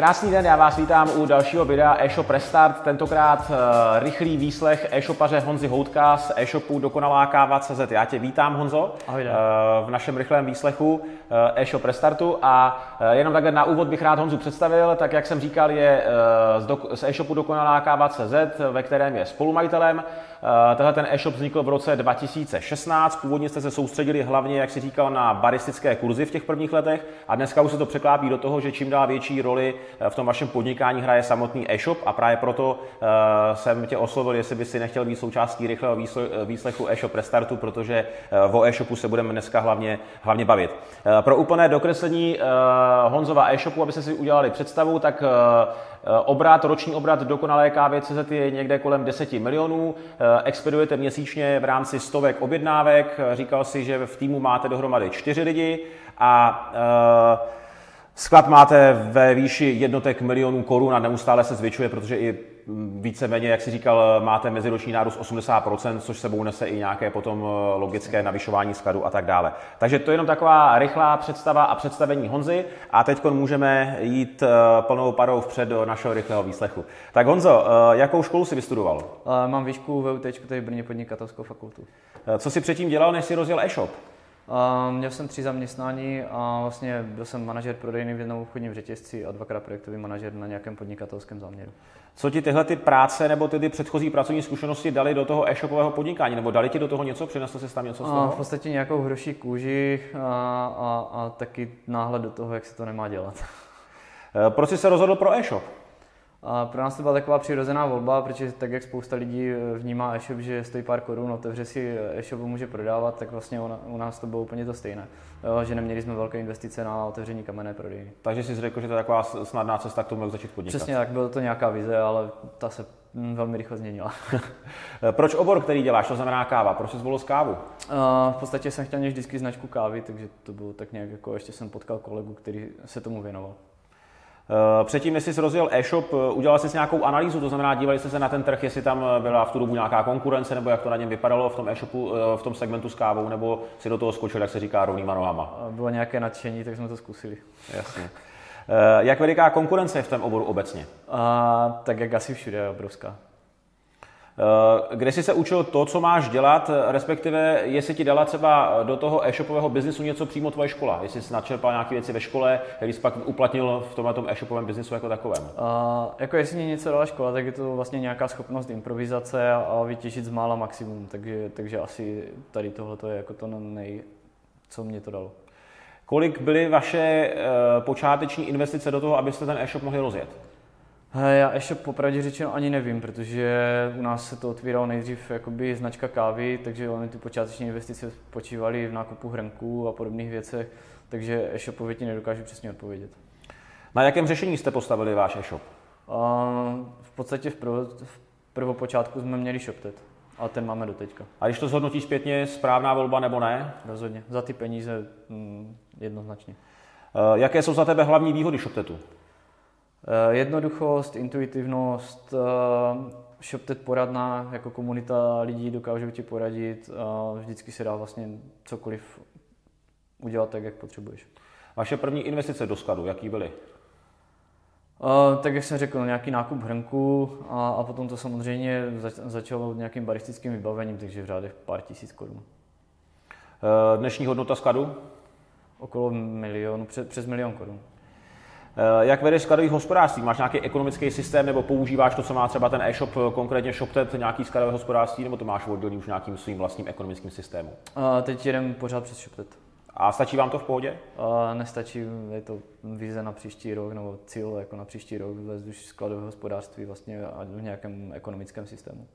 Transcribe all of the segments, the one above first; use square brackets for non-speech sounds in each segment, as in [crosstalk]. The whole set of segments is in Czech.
Krásný den, já vás vítám u dalšího videa e-shop Restart, tentokrát uh, rychlý výslech e-shopaře Honzy Houtka z e-shopu Dokonalá káva.cz. Já tě vítám, Honzo, Ahoj, uh, v našem rychlém výslechu uh, e-shop Restartu. A uh, jenom takhle na úvod bych rád Honzu představil, tak jak jsem říkal, je uh, z, do, z e-shopu Dokonalá káva.cz, ve kterém je spolumajitelem. Tenhle ten e-shop vznikl v roce 2016, původně jste se soustředili hlavně, jak si říkal, na baristické kurzy v těch prvních letech. A dneska už se to překlápí do toho, že čím dál větší roli v tom vašem podnikání hraje samotný e-shop a právě proto uh, jsem tě oslovil, jestli by si nechtěl být součástí rychlého výslechu e-shop restartu, protože uh, o e-shopu se budeme dneska hlavně, hlavně bavit. Uh, pro úplné dokreslení Honzova e-shopu, abyste si udělali představu, tak Obrat, roční obrat dokonalé kávy CZ je někde kolem 10 milionů. Expedujete měsíčně v rámci stovek objednávek. Říkal si, že v týmu máte dohromady čtyři lidi a Sklad máte ve výši jednotek milionů korun a neustále se zvětšuje, protože i víceméně, jak si říkal, máte meziroční nárůst 80%, což sebou nese i nějaké potom eh, logické navyšování skladu a tak dále. Takže to je jenom taková rychlá představa a představení Honzy a teď můžeme jít eh, plnou parou vpřed do našeho rychlého výslechu. Tak Honzo, eh, jakou školu si vystudoval? Mám výšku VUT, tady v Brně podnikatelskou fakultu. Co si předtím dělal, než si rozjel e-shop? Uh, měl jsem tři zaměstnání a vlastně byl jsem manažer prodejny v jednom obchodním řetězci a dvakrát projektový manažer na nějakém podnikatelském záměru. Co ti tyhle ty práce nebo ty, ty předchozí pracovní zkušenosti dali do toho e-shopového podnikání? Nebo dali ti do toho něco? Přinesl jsi tam něco z toho? A v podstatě nějakou hroší kůži a, a, a taky náhled do toho, jak se to nemá dělat. Eh, proč jsi se rozhodl pro e-shop? A pro nás to byla taková přirozená volba, protože tak, jak spousta lidí eh, vnímá e-shop, že stojí pár korun, otevře si e-shop může prodávat, tak vlastně u nás to bylo úplně to stejné. Jo, že neměli jsme velké investice na otevření kamenné prodejny. Takže jsi řekl, že to je taková snadná cesta k tomu, jak začít podnikat. Přesně tak, bylo to nějaká vize, ale ta se hm, velmi rychle změnila. [laughs] Proč obor, který děláš, to znamená káva? Proč jsi zvolil kávu? Uh, v podstatě jsem chtěl měl vždycky značku kávy, takže to bylo tak nějak jako, ještě jsem potkal kolegu, který se tomu věnoval. Eh, předtím, než jsi rozjel e-shop, eh, udělal jsi nějakou analýzu, to znamená, dívali jste se na ten trh, jestli tam eh, byla v tu dobu nějaká konkurence, nebo jak to na něm vypadalo v tom e-shopu, v tom segmentu s kávou, nebo si do toho skočil, jak se říká, rovnýma nohama? Bylo nějaké nadšení, tak jsme to zkusili. Jasně. Jak veliká konkurence je v tom oboru obecně? A, tak jak asi všude je obrovská. Eh, kde jsi se učil to, co máš dělat, respektive jestli ti dala třeba do toho e-shopového biznisu něco přímo tvoje škola, jestli jsi načerpal nějaké věci ve škole, který jsi pak uplatnil v tomhle tom e-shopovém biznisu jako takovém. Uh, jako jestli mě něco dala škola, tak je to vlastně nějaká schopnost improvizace a vytěžit z mála maximum, takže, takže asi tady tohle je jako to nej, co mě to dalo. Kolik byly vaše uh, počáteční investice do toho, abyste ten e-shop mohli rozjet? Já ještě popravdě řečeno ani nevím, protože u nás se to otvíralo nejdřív jakoby značka kávy, takže oni ty počáteční investice spočívaly v nákupu hrnků a podobných věcech, takže e-shopově ti nedokážu přesně odpovědět. Na jakém řešení jste postavili váš e-shop? v podstatě v, prvo, v prvopočátku jsme měli ShopTet, ale ten máme do teďka. A když to zhodnotí zpětně, správná volba nebo ne? Rozhodně. Za ty peníze mm, jednoznačně. Jaké jsou za tebe hlavní výhody ShopTetu? Eh, jednoduchost, intuitivnost, eh, ShopTet poradná, jako komunita lidí dokážou ti poradit a vždycky se dá vlastně cokoliv udělat tak, jak potřebuješ. Vaše první investice do skladu, jaký byly? Uh, tak jak jsem řekl, nějaký nákup hrnku a, a potom to samozřejmě zač, začalo nějakým baristickým vybavením, takže v řádech pár tisíc korun. Uh, dnešní hodnota skladu? Okolo milionu, přes, přes milion korun. Eh, jak vedeš skladový hospodářství? Máš nějaký ekonomický systém nebo používáš to, co má třeba ten e-shop, eh, konkrétně ShopTet, nějaký skladové hospodářství, nebo to máš oddělený už nějakým svým vlastním ekonomickým systémem? A teď jedem pořád přes ShopTet. A stačí vám to v pohodě? A nestačí, je to vize na příští rok, nebo cíl jako na příští rok, vést už skladové hospodářství vlastně v nějakém ekonomickém systému.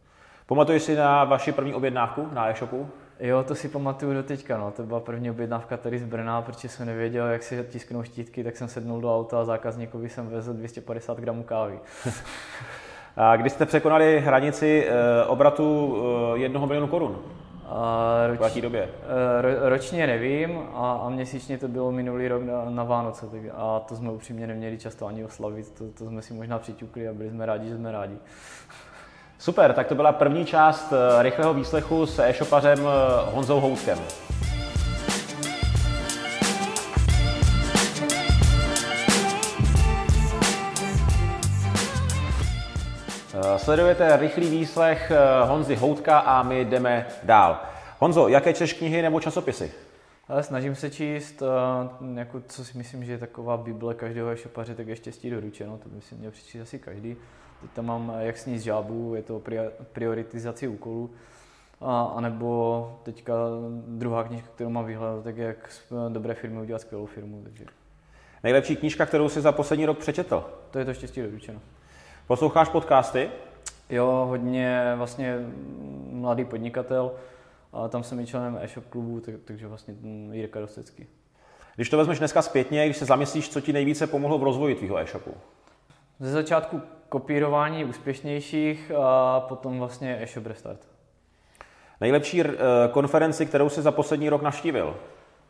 Pamatuješ si na vaši první objednávku na e-shopu? Jo, to si pamatuju do teďka, no. To byla první objednávka tady z Brna, protože jsem nevěděl, jak si tisknou štítky, tak jsem sednul do auta a zákazníkovi jsem vezl 250 gramů kávy. [laughs] a když jste překonali hranici e, obratu e, jednoho milionu korun? A roč, v době? E, ro, ročně nevím a, a měsíčně to bylo minulý rok na, na Vánoce tak, a to jsme upřímně neměli často ani oslavit, to, to jsme si možná přiťukli a byli jsme rádi, že jsme rádi. Super, tak to byla první část eh, rychlého výslechu s e-shopařem eh, Honzou Houtkem. Eh, sledujete rychlý výslech Honzy Houtka a my jdeme dál. Honzo, jaké češ knihy nebo časopisy? Ale snažím se číst, jako co si myslím, že je taková bible každého e-shopaře, tak je štěstí doručeno, to by si měl přečíst asi každý. Teď tam mám Jak sníst žábu, je to prioritizaci úkolů. A, a nebo teďka druhá knižka, kterou mám vyhledat, tak jak z dobré firmy udělat skvělou firmu. Takže. Nejlepší knížka, kterou jsi za poslední rok přečetl? To je to štěstí doručeno. Posloucháš podcasty? Jo, hodně vlastně mladý podnikatel. A tam jsem i členem e-shop klubu, tak, takže vlastně Jirka Rostecký. Když to vezmeš dneska zpětně, když se zamyslíš, co ti nejvíce pomohlo v rozvoji tvého e-shopu? Ze začátku kopírování úspěšnějších a potom vlastně e-shop restart. Nejlepší uh, konferenci, kterou jsi za poslední rok navštívil?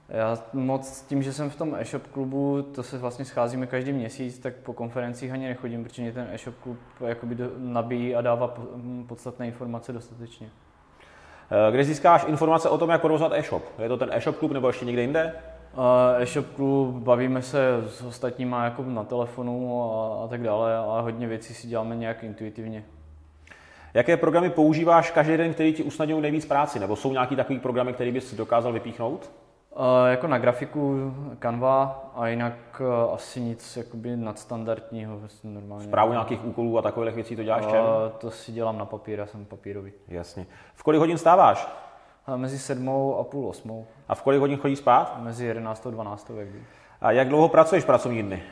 Já moc tím, že jsem v tom e-shop klubu, to se vlastně scházíme každý měsíc, tak po konferencích ani nechodím, protože mě ten e-shop klub jakoby nabíjí a dává podstatné informace dostatečně. Eh, kde získáš informace o tom, jak provozovat e-shop? Je to ten e-shop klub nebo ještě někde jinde? E-shop klub, bavíme se s ostatníma jako na telefonu a, a tak dále, ale hodně věcí si děláme nějak intuitivně. Jaké programy používáš každý den, který ti usnadňují nejvíc práci? Nebo jsou nějaký takový programy, který bys dokázal vypíchnout? Uh, jako na grafiku Canva a jinak uh, asi nic jakoby nadstandardního, vlastně normálně. Zprávu nějakých úkolů a takových věcí to děláš čem? To si dělám na papír, já jsem papírový. Jasně. V kolik hodin stáváš? Mezi sedmou a půl osmou. A v kolik hodin chodíš spát? Mezi jedenáctou a dvanáctou, jak by. A jak dlouho pracuješ pracovní dny?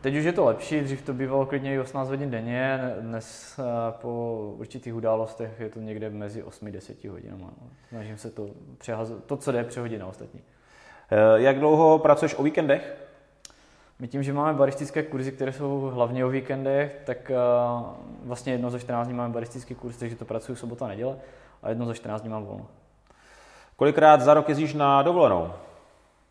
Teď už je to lepší, dřív to bývalo klidně i 18 hodin denně, dnes eh, po určitých událostech je to někde mezi 8 a 10 hodinami. Snažím se to přehazovat, to, co jde, přehodit na ostatní. Eh, jak dlouho pracuješ o víkendech? My tím, že máme baristické kurzy, které jsou hlavně o víkendech, tak eh, vlastně jedno za 14 dní máme baristický kurz, takže to pracuji sobota a neděle a jedno za 14 dní mám volno. Kolikrát za rok jezdíš na dovolenou?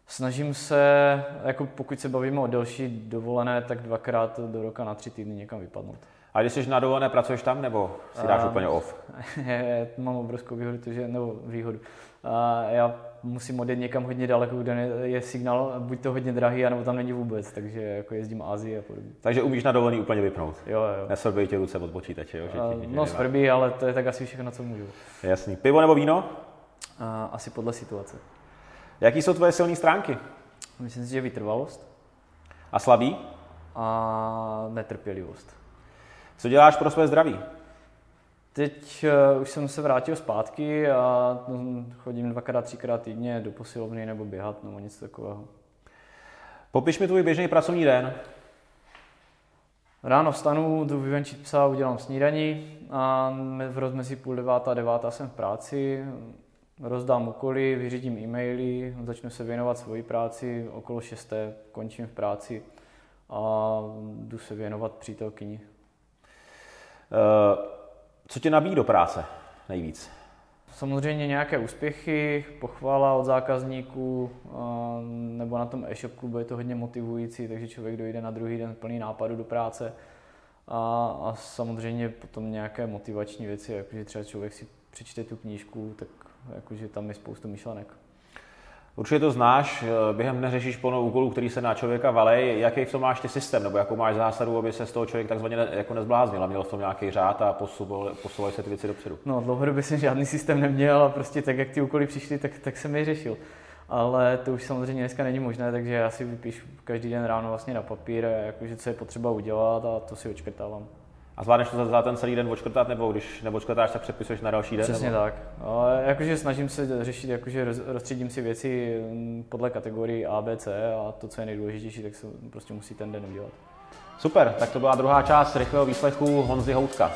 Snažím se, jako pokud se bavíme o delší dovolené, tak dvakrát do roka na tři týdny někam vypadnout. A když jsi na dovolené, pracuješ tam nebo si dáš um, úplně off? [laughs] Já mám obrovskou výhodu, že, nebo výhodu. A já musím odjet někam hodně daleko, kde je signál buď to hodně drahý, anebo tam není vůbec, takže jako jezdím Asii a podobně. Takže umíš na dovolený úplně vypnout? Jo, jo. Nesvrbí tě ruce od počítače, jo? Že ti, no, svrbí, ale to je tak asi všechno, co můžu. Jasný. Pivo nebo víno? A, asi podle situace. Jaký jsou tvoje silné stránky? Myslím si, že vytrvalost. A slabý? A netrpělivost. Co děláš pro své zdraví? Teď uh, už jsem se vrátil zpátky a hm, chodím dvakrát, třikrát týdně do posilovny nebo běhat nebo nic takového. Popiš mi tvůj běžný pracovní den. Ráno vstanu, jdu vyvenčit psa, udělám snídaní a v rozmezí půl devátá, devátá jsem v práci rozdám úkoly, vyřídím e-maily, začnu se věnovat svoji práci, okolo šesté končím v práci a jdu se věnovat přítelkyni. Eh, co tě nabíjí do práce nejvíc? Samozřejmě nějaké úspěchy, pochvala od zákazníků, nebo na tom e-shop klubu je to hodně motivující, takže člověk dojde na druhý den plný nápadu do práce. A, a samozřejmě potom nějaké motivační věci, jakože třeba člověk si přečte tu knížku, tak jakože tam je spoustu myšlenek. Určitě to znáš, eh, během dne řešíš plno úkolů, který se na člověka valej. Jaký v tom máš ty systém, nebo jakou máš zásadu, aby se z toho člověk takzvaně ne, jako nezbláznil a měl v tom nějaký řád a posouvaly se ty věci dopředu? No, dlouhodobě jsem žádný systém neměl a prostě tak, jak ty úkoly přišly, tak, tak jsem je řešil. Ale to už samozřejmě dneska není možné, takže já si vypíšu každý den ráno vlastně na papír, jakože co je potřeba udělat a to si očkrtávám. A zvládneš to za ten celý den odškrtat, nebo když neodškrtáš, tak přepisuješ na další den? Přesně nebo? tak. Ale jakože snažím se řešit, jakože rozstředím si věci mm, podle kategorii A, B, C a to, co je nejdůležitější, tak se prostě musí ten den udělat. Super, tak to byla druhá část rychlého výslechu Honzy Houtka.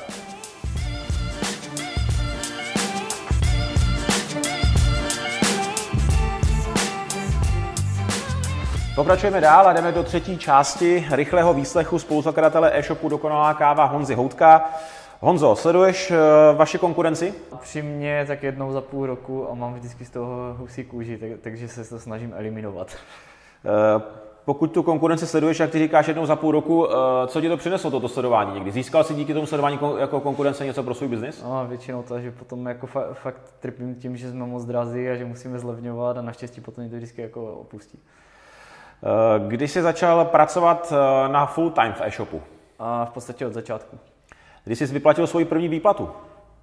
Pokračujeme dál a jdeme do třetí části rychlého výslechu spoluzakladatele e-shopu Dokonalá káva Honzy Houtka. Honzo, sleduješ eh, vaši konkurenci? Upřímně tak jednou za půl roku a mám vždycky z toho husí kůži, tak, takže se to snažím eliminovat. Eh, pokud tu konkurenci sleduješ, jak ty říkáš jednou za půl roku, eh, co ti to přineslo, toto sledování někdy? Získal jsi díky tomu sledování jako konkurence něco pro svůj biznis? No, většinou to, že potom jako fa- fakt trpím tím, že jsme moc drazí a že musíme zlevňovat a naštěstí potom to vždycky jako opustí. Eh, Kdy jsi začal pracovat eh, na full time v e-shopu? A v podstatě od začátku. Kdy jsi vyplatil svoji první výplatu?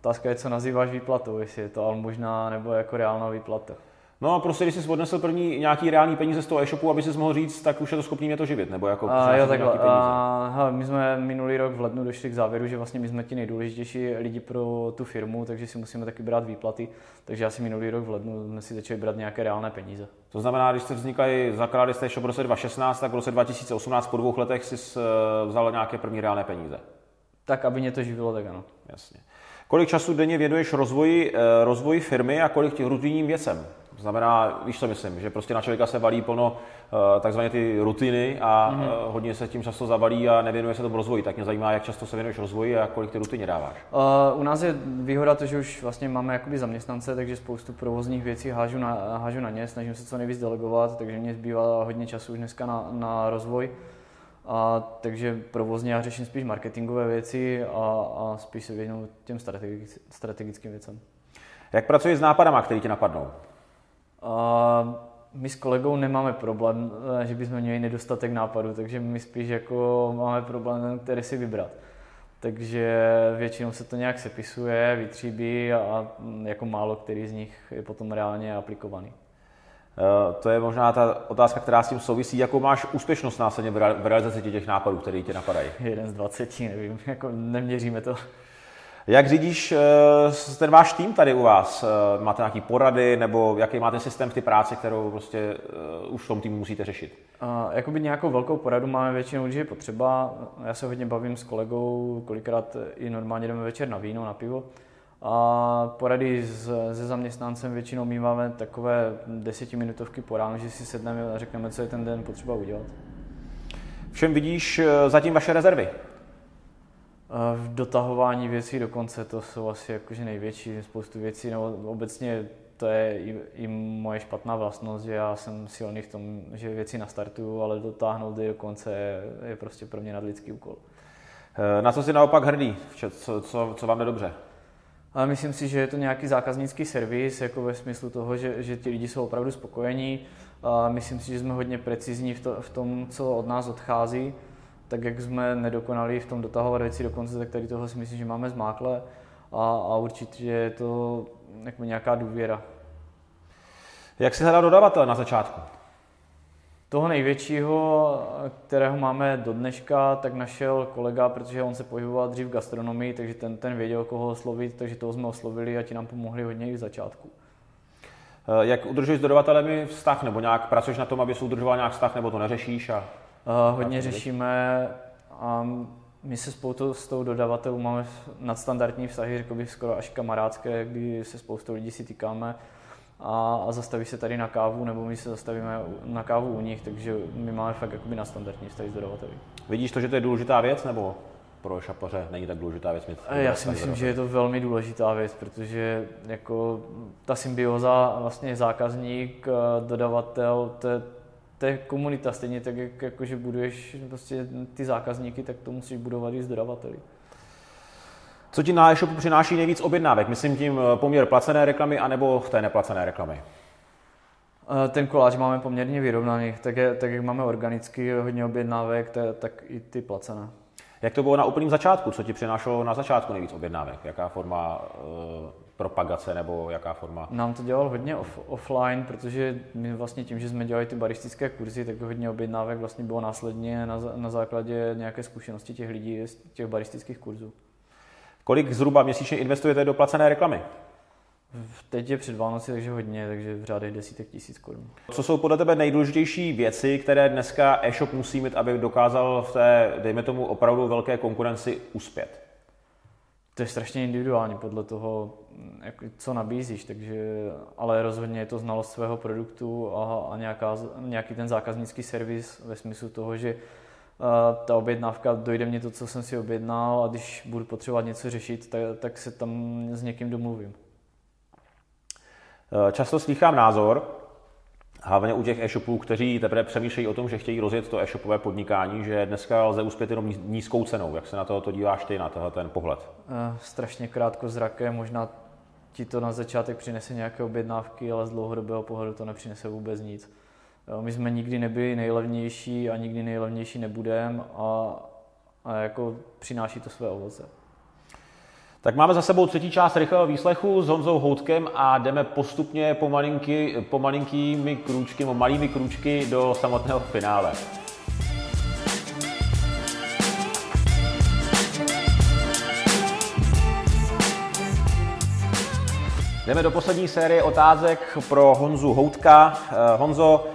Otázka je, co nazýváš výplatou, jestli je to almužná nebo jako reálná výplata. No a prostě, když jsi odnesl první nějaký reální peníze z toho e-shopu, aby si mohl říct, tak už je to schopný mě to živit, nebo jako a, jo, takhle. A, hele, my jsme minulý rok v lednu došli k závěru, že vlastně my jsme ti nejdůležitější lidi pro tu firmu, takže si musíme taky brát výplaty. Takže asi minulý rok v lednu jsme si začali brát nějaké reálné peníze. To znamená, když jste vznikali, zakládali jste e-shop v roce 2016, tak v roce 2018 po dvou letech si eh, vzal nějaké první reálné peníze. Tak, aby mě to živilo, tak ano. Jasně. Kolik času denně věnuješ rozvoji, eh, rozvoji firmy a kolik těch rutinním věcem? To znamená, víš co myslím, že prostě na člověka se valí plno eh, takzvané ty rutiny a mm-hmm. hodně se tím často zavalí a nevěnuje se tomu rozvoji. Tak mě zajímá, jak často se věnuješ rozvoji a kolik ty rutiny dáváš. Uh, u nás je výhoda to, že už vlastně máme jakoby zaměstnance, takže spoustu provozních věcí hážu na, hážu na ně, snažím se co nejvíc delegovat, takže mě zbývá hodně času už dneska na, na rozvoj. A, takže provozně já řeším spíš marketingové věci a, a spíš se věnuju těm strategickým věcem. Jak pracuješ s nápadama, které ti napadnou? A my s kolegou nemáme problém, eh, že bychom měli nedostatek nápadů, takže my spíš jako máme problém, který si vybrat. Takže většinou se to nějak sepisuje, vytříbí a jako málo který z nich je potom reálně aplikovaný. Eh, to je možná ta otázka, která s tím souvisí. Jakou máš úspěšnost následně v realizaci těch nápadů, které tě napadají? Jeden z 20, nevím, jako neměříme to. Jak řídíš eh, ten váš tým tady u vás? Eh, máte nějaké porady nebo jaký máte systém v té práci, kterou prostě už v tom týmu musíte řešit? Uh, jakoby nějakou velkou poradu máme většinou, když je potřeba. Já se hodně bavím s kolegou, kolikrát i normálně jdeme večer na víno, na pivo. A porady s, se zaměstnancem většinou míváme takové desetiminutovky po ránu, že si sedneme a řekneme, co je ten den potřeba udělat. V čem vidíš eh, zatím vaše rezervy? V dotahování věcí do konce, to jsou asi jakože největší spoustu věcí, nebo obecně to je i, i moje špatná vlastnost, že já jsem silný v tom, že věci nastartuju, ale dotáhnout je do konce je, je prostě pro mě nadlidský úkol. Eh, na co jsi naopak hrdý? Co, co, co vám jde dobře? Ale myslím si, že je to nějaký zákaznický servis, jako ve smyslu toho, že, že ti lidi jsou opravdu spokojení. A myslím si, že jsme hodně precizní v, to, v tom, co od nás odchází. Tak jak jsme nedokonali v tom dotahovat věci do konce, tak tady tohle si myslím, že máme zmákle. A, a určitě je to jako nějaká důvěra. Jak se hledal dodavatel na začátku? Toho největšího, kterého máme do dneška, tak našel kolega, protože on se pohyboval dřív v gastronomii, takže ten, ten věděl, koho oslovit, takže toho jsme oslovili a ti nám pomohli hodně i v začátku. Eh, jak udržuješ s dodavatelemi vztah, nebo nějak pracuješ na tom, aby se udržoval nějak vztah, nebo to neřešíš? A... Uh, hodně řešíme a my se spoustu s tou dodavatelů máme nadstandardní vztahy, řekl bych skoro až kamarádské, kdy se spoustu lidí si týkáme a, a zastaví se tady na kávu, nebo my se zastavíme na kávu u nich, takže my máme fakt jakoby na standardní vztahy s dodavateli. Vidíš to, že to je důležitá věc, nebo pro šapaře není tak důležitá věc mít? Já si myslím, že je to velmi důležitá věc, protože jako ta symbioza vlastně zákazník, dodavatel, to je, to je komunita, stejně tak, jak, jako, že buduješ prostě ty zákazníky, tak to musíš budovat i s dodavateli. Co ti na e-shopu přináší nejvíc objednávek? Myslím tím eh, poměr placené reklamy anebo té neplacené reklamy. Eh, ten koláč máme poměrně vyrovnaný, tak, je, tak jak máme organicky hodně objednávek, tak i ty placené. Jak to bylo na úplném začátku? Co ti přinášelo na začátku nejvíc objednávek? Jaká forma uh, propagace nebo jaká forma? Nám to dělal hodně off, offline, protože my vlastně tím, že jsme dělali ty baristické kurzy, tak hodně objednávek vlastně bylo následně na, na základě nějaké zkušenosti těch lidí z těch baristických kurzů. Kolik zhruba měsíčně investujete do placené reklamy? Teď je před Vánoci, takže hodně, takže v řádech desítek tisíc korun. Co jsou podle tebe nejdůležitější věci, které dneska e-shop musí mít, aby dokázal v té, dejme tomu, opravdu velké konkurenci uspět? To je strašně individuální podle toho, jak, co nabízíš, takže, ale rozhodně je to znalost svého produktu a, a nějaká, nějaký ten zákaznický servis ve smyslu toho, že ta objednávka, dojde mě to, co jsem si objednal a když budu potřebovat něco řešit, tak, tak se tam s někým domluvím. Eh, často slychám názor, hlavně u těch e-shopů, kteří teprve přemýšlejí o tom, že chtějí rozjet to e-shopové podnikání, že dneska lze uspět jenom nízkou cenou. Jak se na to, díváš ty, na tohle ten pohled? Uh, strašně krátko zraké, možná ti to na začátek přinese nějaké objednávky, ale z dlouhodobého pohledu to nepřinese vůbec nic. My jsme nikdy nebyli nejlevnější a nikdy nejlevnější nebudeme a, a jako přináší to své ovoce. Tak máme za sebou třetí část rychlého výslechu s Honzou Houtkem a jdeme postupně pomalinky, pomalinkými krůčky, malými krůčky do samotného finále. Jdeme do poslední série otázek pro Honzu Houtka. Eh, Honzo,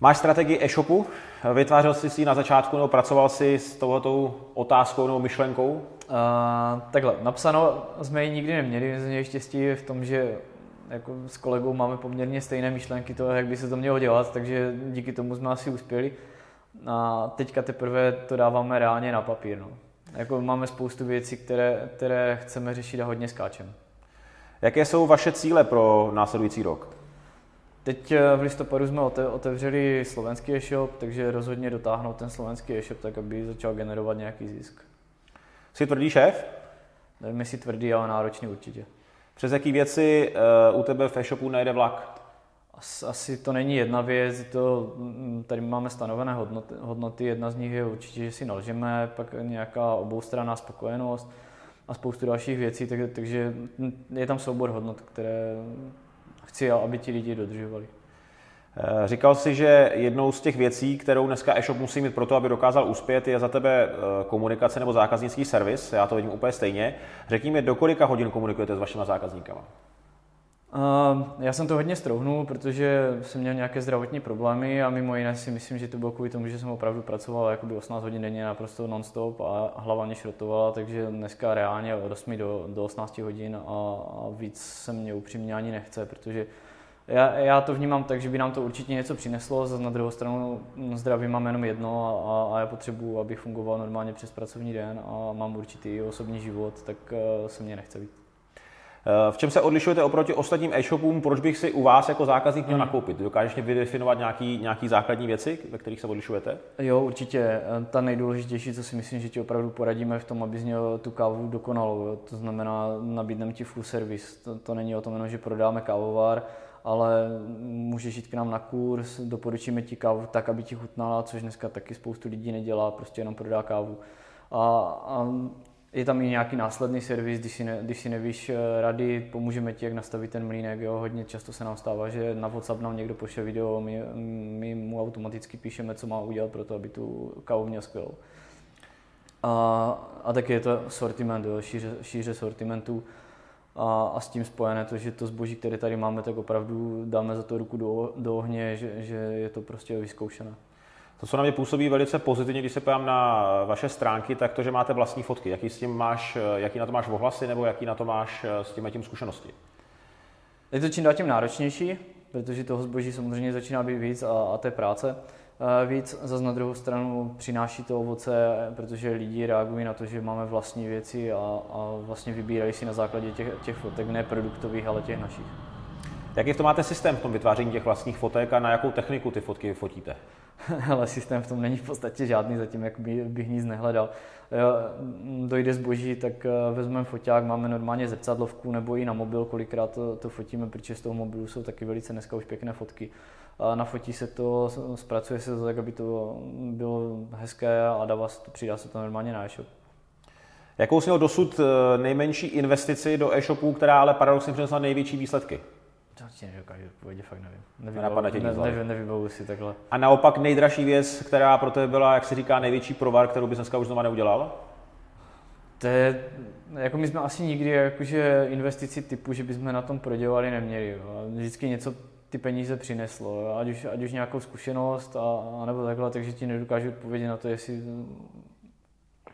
máš strategii e-shopu? Vytvářel jsi si na začátku nebo pracoval jsi s touhletou otázkou nebo myšlenkou? Uh, takhle, napsáno jsme ji nikdy neměli, jsme měli štěstí v tom, že jako s kolegou máme poměrně stejné myšlenky toho, jak by se to mělo dělat, takže díky tomu jsme asi uspěli. A teďka teprve to dáváme reálně na papír. No. Jako máme spoustu věcí, které, které chceme řešit a hodně skáčem. Jaké jsou vaše cíle pro následující rok? Teď eh, v listopadu jsme otevřeli slovenský e-shop, takže rozhodně dotáhnout ten slovenský e-shop tak, aby začal generovat nějaký zisk. Jsi tvrdý šéf? Nevím, jestli tvrdý, ale náročný určitě. Přes jaký věci uh, u tebe v e-shopu najde vlak? As, asi to není jedna věc, to, mm, tady máme stanovené hodnoty, hodnoty, jedna z nich je určitě, že si nalžeme, pak nějaká oboustranná spokojenost a spoustu dalších věcí, tak, takže je tam soubor hodnot, které chci, aby ti lidi dodržovali. Eh, říkal jsi, že jednou z těch věcí, kterou dneska e-shop musí mít pro to, aby dokázal uspět, je za tebe eh, komunikace nebo zákaznický servis. Já to vidím úplně stejně. Řekni mi, do kolika hodin komunikujete s vašimi zákazníkama? Uh, já jsem to hodně strouhnul, protože jsem měl nějaké zdravotní problémy a mimo jiné si myslím, že to bylo kvůli tomu, že jsem opravdu pracoval jakoby 18 hodin denně naprosto non-stop a hlava mě šrotovala, takže dneska reálně od 8 do, do 18 hodin a, a víc se mě upřímně ani nechce, protože já, já to vnímám tak, že by nám to určitě něco přineslo, zase na druhou stranu zdraví mám jenom jedno a, a já potřebuji, abych fungoval normálně přes pracovní den a mám určitý osobní život, tak uh, se mě nechce být. V čem se odlišujete oproti ostatním e-shopům? Proč bych si u vás jako zákazník měl hmm. nakoupit? Dokážeš mě vydefinovat nějaký, nějaký základní věci, ve kterých se odlišujete? Jo, určitě. Ta nejdůležitější, co si myslím, že ti opravdu poradíme v tom, abys měl tu kávu dokonalou. To znamená, nabídneme ti full service. To, to není o tom jenom, že prodáme kávovar, ale můžeš jít k nám na kurz, doporučíme ti kávu tak, aby ti chutnala, což dneska taky spoustu lidí nedělá, prostě jenom prodá kávu. A, a je tam i nějaký následný servis, když si, ne, když si nevíš eh, rady, pomůžeme ti, jak nastavit ten mlínek. Jo. Hodně často se nám stává, že na WhatsApp nám někdo pošle video, my, my mu automaticky píšeme, co má udělat pro to, aby tu kávu měl skvělou. A, a taky je to sortiment, jo, šíře, šíře sortimentu a, a s tím spojené to, že to zboží, které tady máme, tak opravdu dáme za to ruku do, do ohně, že, že je to prostě vyzkoušené. To, co na mě působí velice pozitivně, když se pojám na vaše stránky, tak to, že máte vlastní fotky. Jaký, s tím máš, jaký na to máš ohlasy, nebo jaký na to máš eh, s tím tím zkušenosti? Je to čím dál tím náročnější, protože toho zboží samozřejmě začíná být víc a, a té práce eh, víc. Zase na druhou stranu přináší to ovoce, protože lidi reagují na to, že máme vlastní věci a, a vlastně vybírají si na základě těch, těch fotek, ne produktových, ale těch našich. Jaký v tom máte systém v tom vytváření těch vlastních fotek a na jakou techniku ty fotky fotíte? [laughs] ale systém v tom není v podstatě žádný, zatím jak by, bych nic nehledal. Dojde zboží, tak eh, vezmeme foťák, máme normálně zrcadlovku nebo i na mobil, kolikrát to, to fotíme, protože z toho mobilu jsou taky velice dneska už pěkné fotky. A na fotí se to, zpracuje se to tak, aby to bylo hezké a dává se to, přidá se to normálně na e-shop. Jakou jsi měl dosud eh, nejmenší investici do e-shopů, která ale paradoxně přinesla největší výsledky? Ti nedokážu odpovědět, fakt nevím. Nevybavu, ne, nevybavu si takhle. A naopak nejdražší věc, která pro tebe byla, jak se říká, největší provar, kterou bys dneska už znova neudělal? To je, jako my jsme asi nikdy jakože investici typu, že bychom na tom prodělali, neměli. Jo. Vždycky něco ty peníze přineslo, jo. Ať, už, ať už nějakou zkušenost, a, a nebo takhle, takže ti nedokážu odpovědět na to, jestli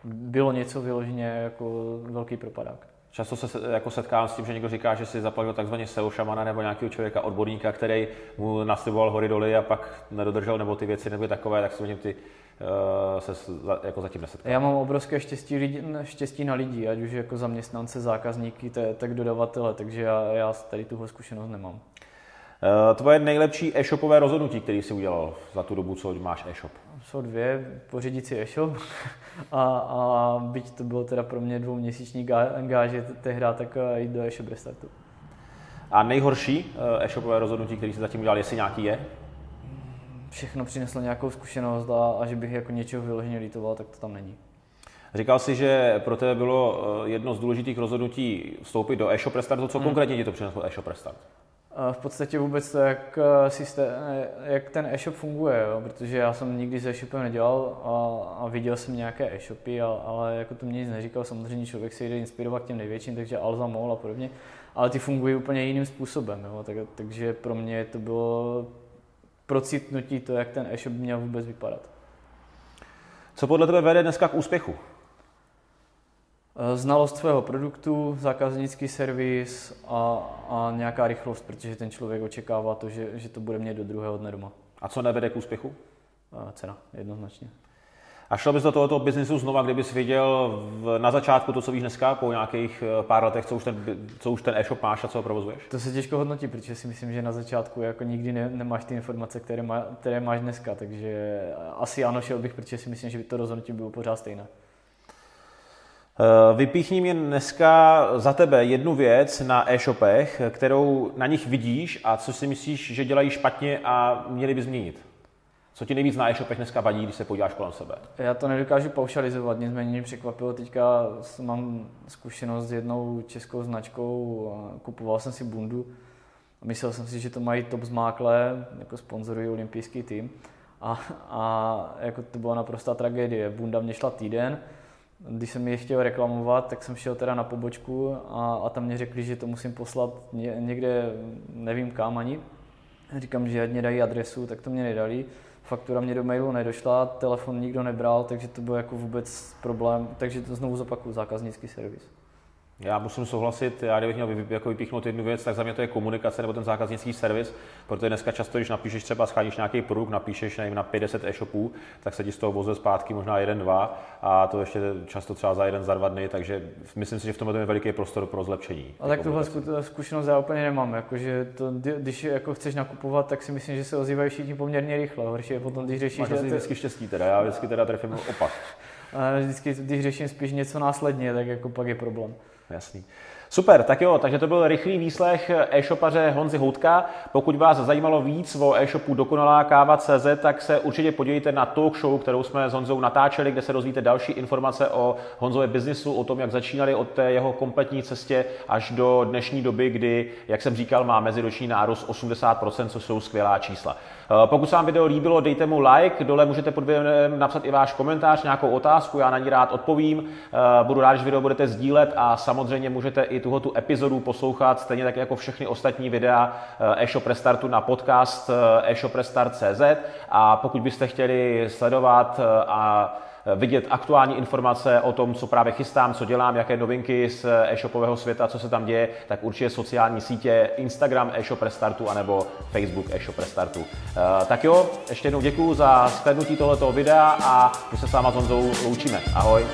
bylo něco vyloženě jako velký propadák. Často se jako setkám s tím, že někdo říká, že si zaplatil takzvaně SEO šamana nebo nějakého člověka, odborníka, který mu nasliboval hory doly a pak nedodržel, nebo ty věci nebyly takové, tak si ty uh, se jako zatím nesetkal. Já mám obrovské štěstí, lidi, štěstí na lidi, ať už jako zaměstnance, zákazníky, tak dodavatele, takže já, já tady tuhle zkušenost nemám. Eh, tvoje nejlepší e-shopové rozhodnutí, který jsi udělal za tu dobu, co máš e-shop? Jsou dvě, pořídit si e-shop [laughs] a, a byť to bylo teda pro mě dvouměsíční gáže tehdy, tak eh, jít do e-shop restartu. A nejhorší eh, e-shopové rozhodnutí, který jsi zatím udělal, jestli nějaký je? Všechno přineslo nějakou zkušenost a, a že bych jako něčeho vyloženě lítoval, tak to tam není. Říkal jsi, že pro tebe bylo jedno z důležitých rozhodnutí vstoupit do e-shop restartu. Co hmm. konkrétně ti to přineslo e-shop restart? V podstatě vůbec to, jak, systém, jak ten e-shop funguje, jo? protože já jsem nikdy s e-shopem nedělal a, a viděl jsem nějaké e-shopy, ale, ale jako to mě nic neříkal, samozřejmě člověk se jde inspirovat těm největším, takže Alza, Mall a podobně, ale ty fungují úplně jiným způsobem, jo? Tak, takže pro mě to bylo procitnutí to, jak ten e-shop měl vůbec vypadat. Co podle tebe vede dneska k úspěchu? Eh, znalost svého produktu, zákaznický servis a, a nějaká rychlost, protože ten člověk očekává to, že, že to bude mít do druhého dne doma. A co nevede k úspěchu? A cena, jednoznačně. A šel bys do tohoto biznisu znova, kdybys viděl v, na začátku to, co víš dneska, po nějakých eh, pár letech, co už ten, co už ten e-shop máš a co ho provozuješ? To se těžko hodnotí, protože si myslím, že na začátku jako nikdy ne, nemáš ty informace, které, má, které máš dneska, takže asi ano, šel bych, protože si myslím, že by to rozhodnutí bylo pořád stejné. Eh, vypíchni mi dneska za tebe jednu věc na e-shopech, kterou na nich vidíš a co si myslíš, že dělají špatně a měli by změnit. Co ti nejvíc na e-shopech dneska vadí, když se podíváš kolem sebe? Já to nedokážu paušalizovat, nicméně mě překvapilo. Teďka mám zkušenost s jednou českou značkou, kupoval jsem si bundu myslel jsem si, že to mají top zmákle, jako sponzorují olympijský tým. A, a jako to byla naprostá tragédie. Bunda mě šla týden, když jsem je chtěl reklamovat, tak jsem šel teda na pobočku a, a tam mě řekli, že to musím poslat ně, někde, nevím kam ani. Říkám, že mě dají adresu, tak to mě nedali. Faktura mě do mailu nedošla, telefon nikdo nebral, takže to byl jako vůbec problém. Takže to znovu zopakuju, zákaznický servis. Já musím souhlasit, já kdybych měl jako vypíchnout jednu věc, tak za mě to je komunikace nebo ten zákaznický servis, protože dneska často, když napíšeš třeba, schádíš nějaký produkt, napíšeš nevím, na 50 e-shopů, tak se ti z toho vozuje zpátky možná jeden, dva a to ještě často třeba za jeden, za dva dny, takže myslím si, že v tom je veliký prostor pro zlepšení. A tak tuhle zkušenost já úplně nemám, jakože to, když jako chceš nakupovat, tak si myslím, že se ozývají všichni poměrně rychle, horší je potom, když řešíš... Máš asi vždycky štěstí teda, já vždycky teda trefím opak. [laughs] A vždycky, když řeším spíš něco následně, tak jako pak je problém. Jasný. Super, tak jo, takže to byl rychlý výslech e-shopaře Honzy Houtka. Pokud vás zajímalo víc o e-shopu Dokonalá káva CZ, tak se určitě podívejte na talk show, kterou jsme s Honzou natáčeli, kde se dozvíte další informace o Honzově biznisu, o tom, jak začínali od té jeho kompletní cestě až do dnešní doby, kdy, jak jsem říkal, má meziroční nárůst 80%, což jsou skvělá čísla. Eh, pokud se vám video líbilo, dejte mu like, dole můžete pod videem napsat i váš komentář, nějakou otázku, já na ní rád odpovím. Eh, budu rád, že video budete sdílet a samozřejmě můžete i tuhle tu epizodu poslouchat, stejně tak jako všechny ostatní videa eh, e-shop Restartu na podcast e-shoprestart.cz a pokud byste chtěli sledovat a vidět aktuální informace o tom, co právě chystám, co dělám, jaké novinky z e-shopového světa, co se tam děje, tak určitě sociální sítě Instagram e-shop Restartu anebo Facebook e-shop Restartu. Eh, tak jo, ještě jednou děkuji za shlednutí tohoto videa a my se s váma s Honzou loučíme. Ahoj.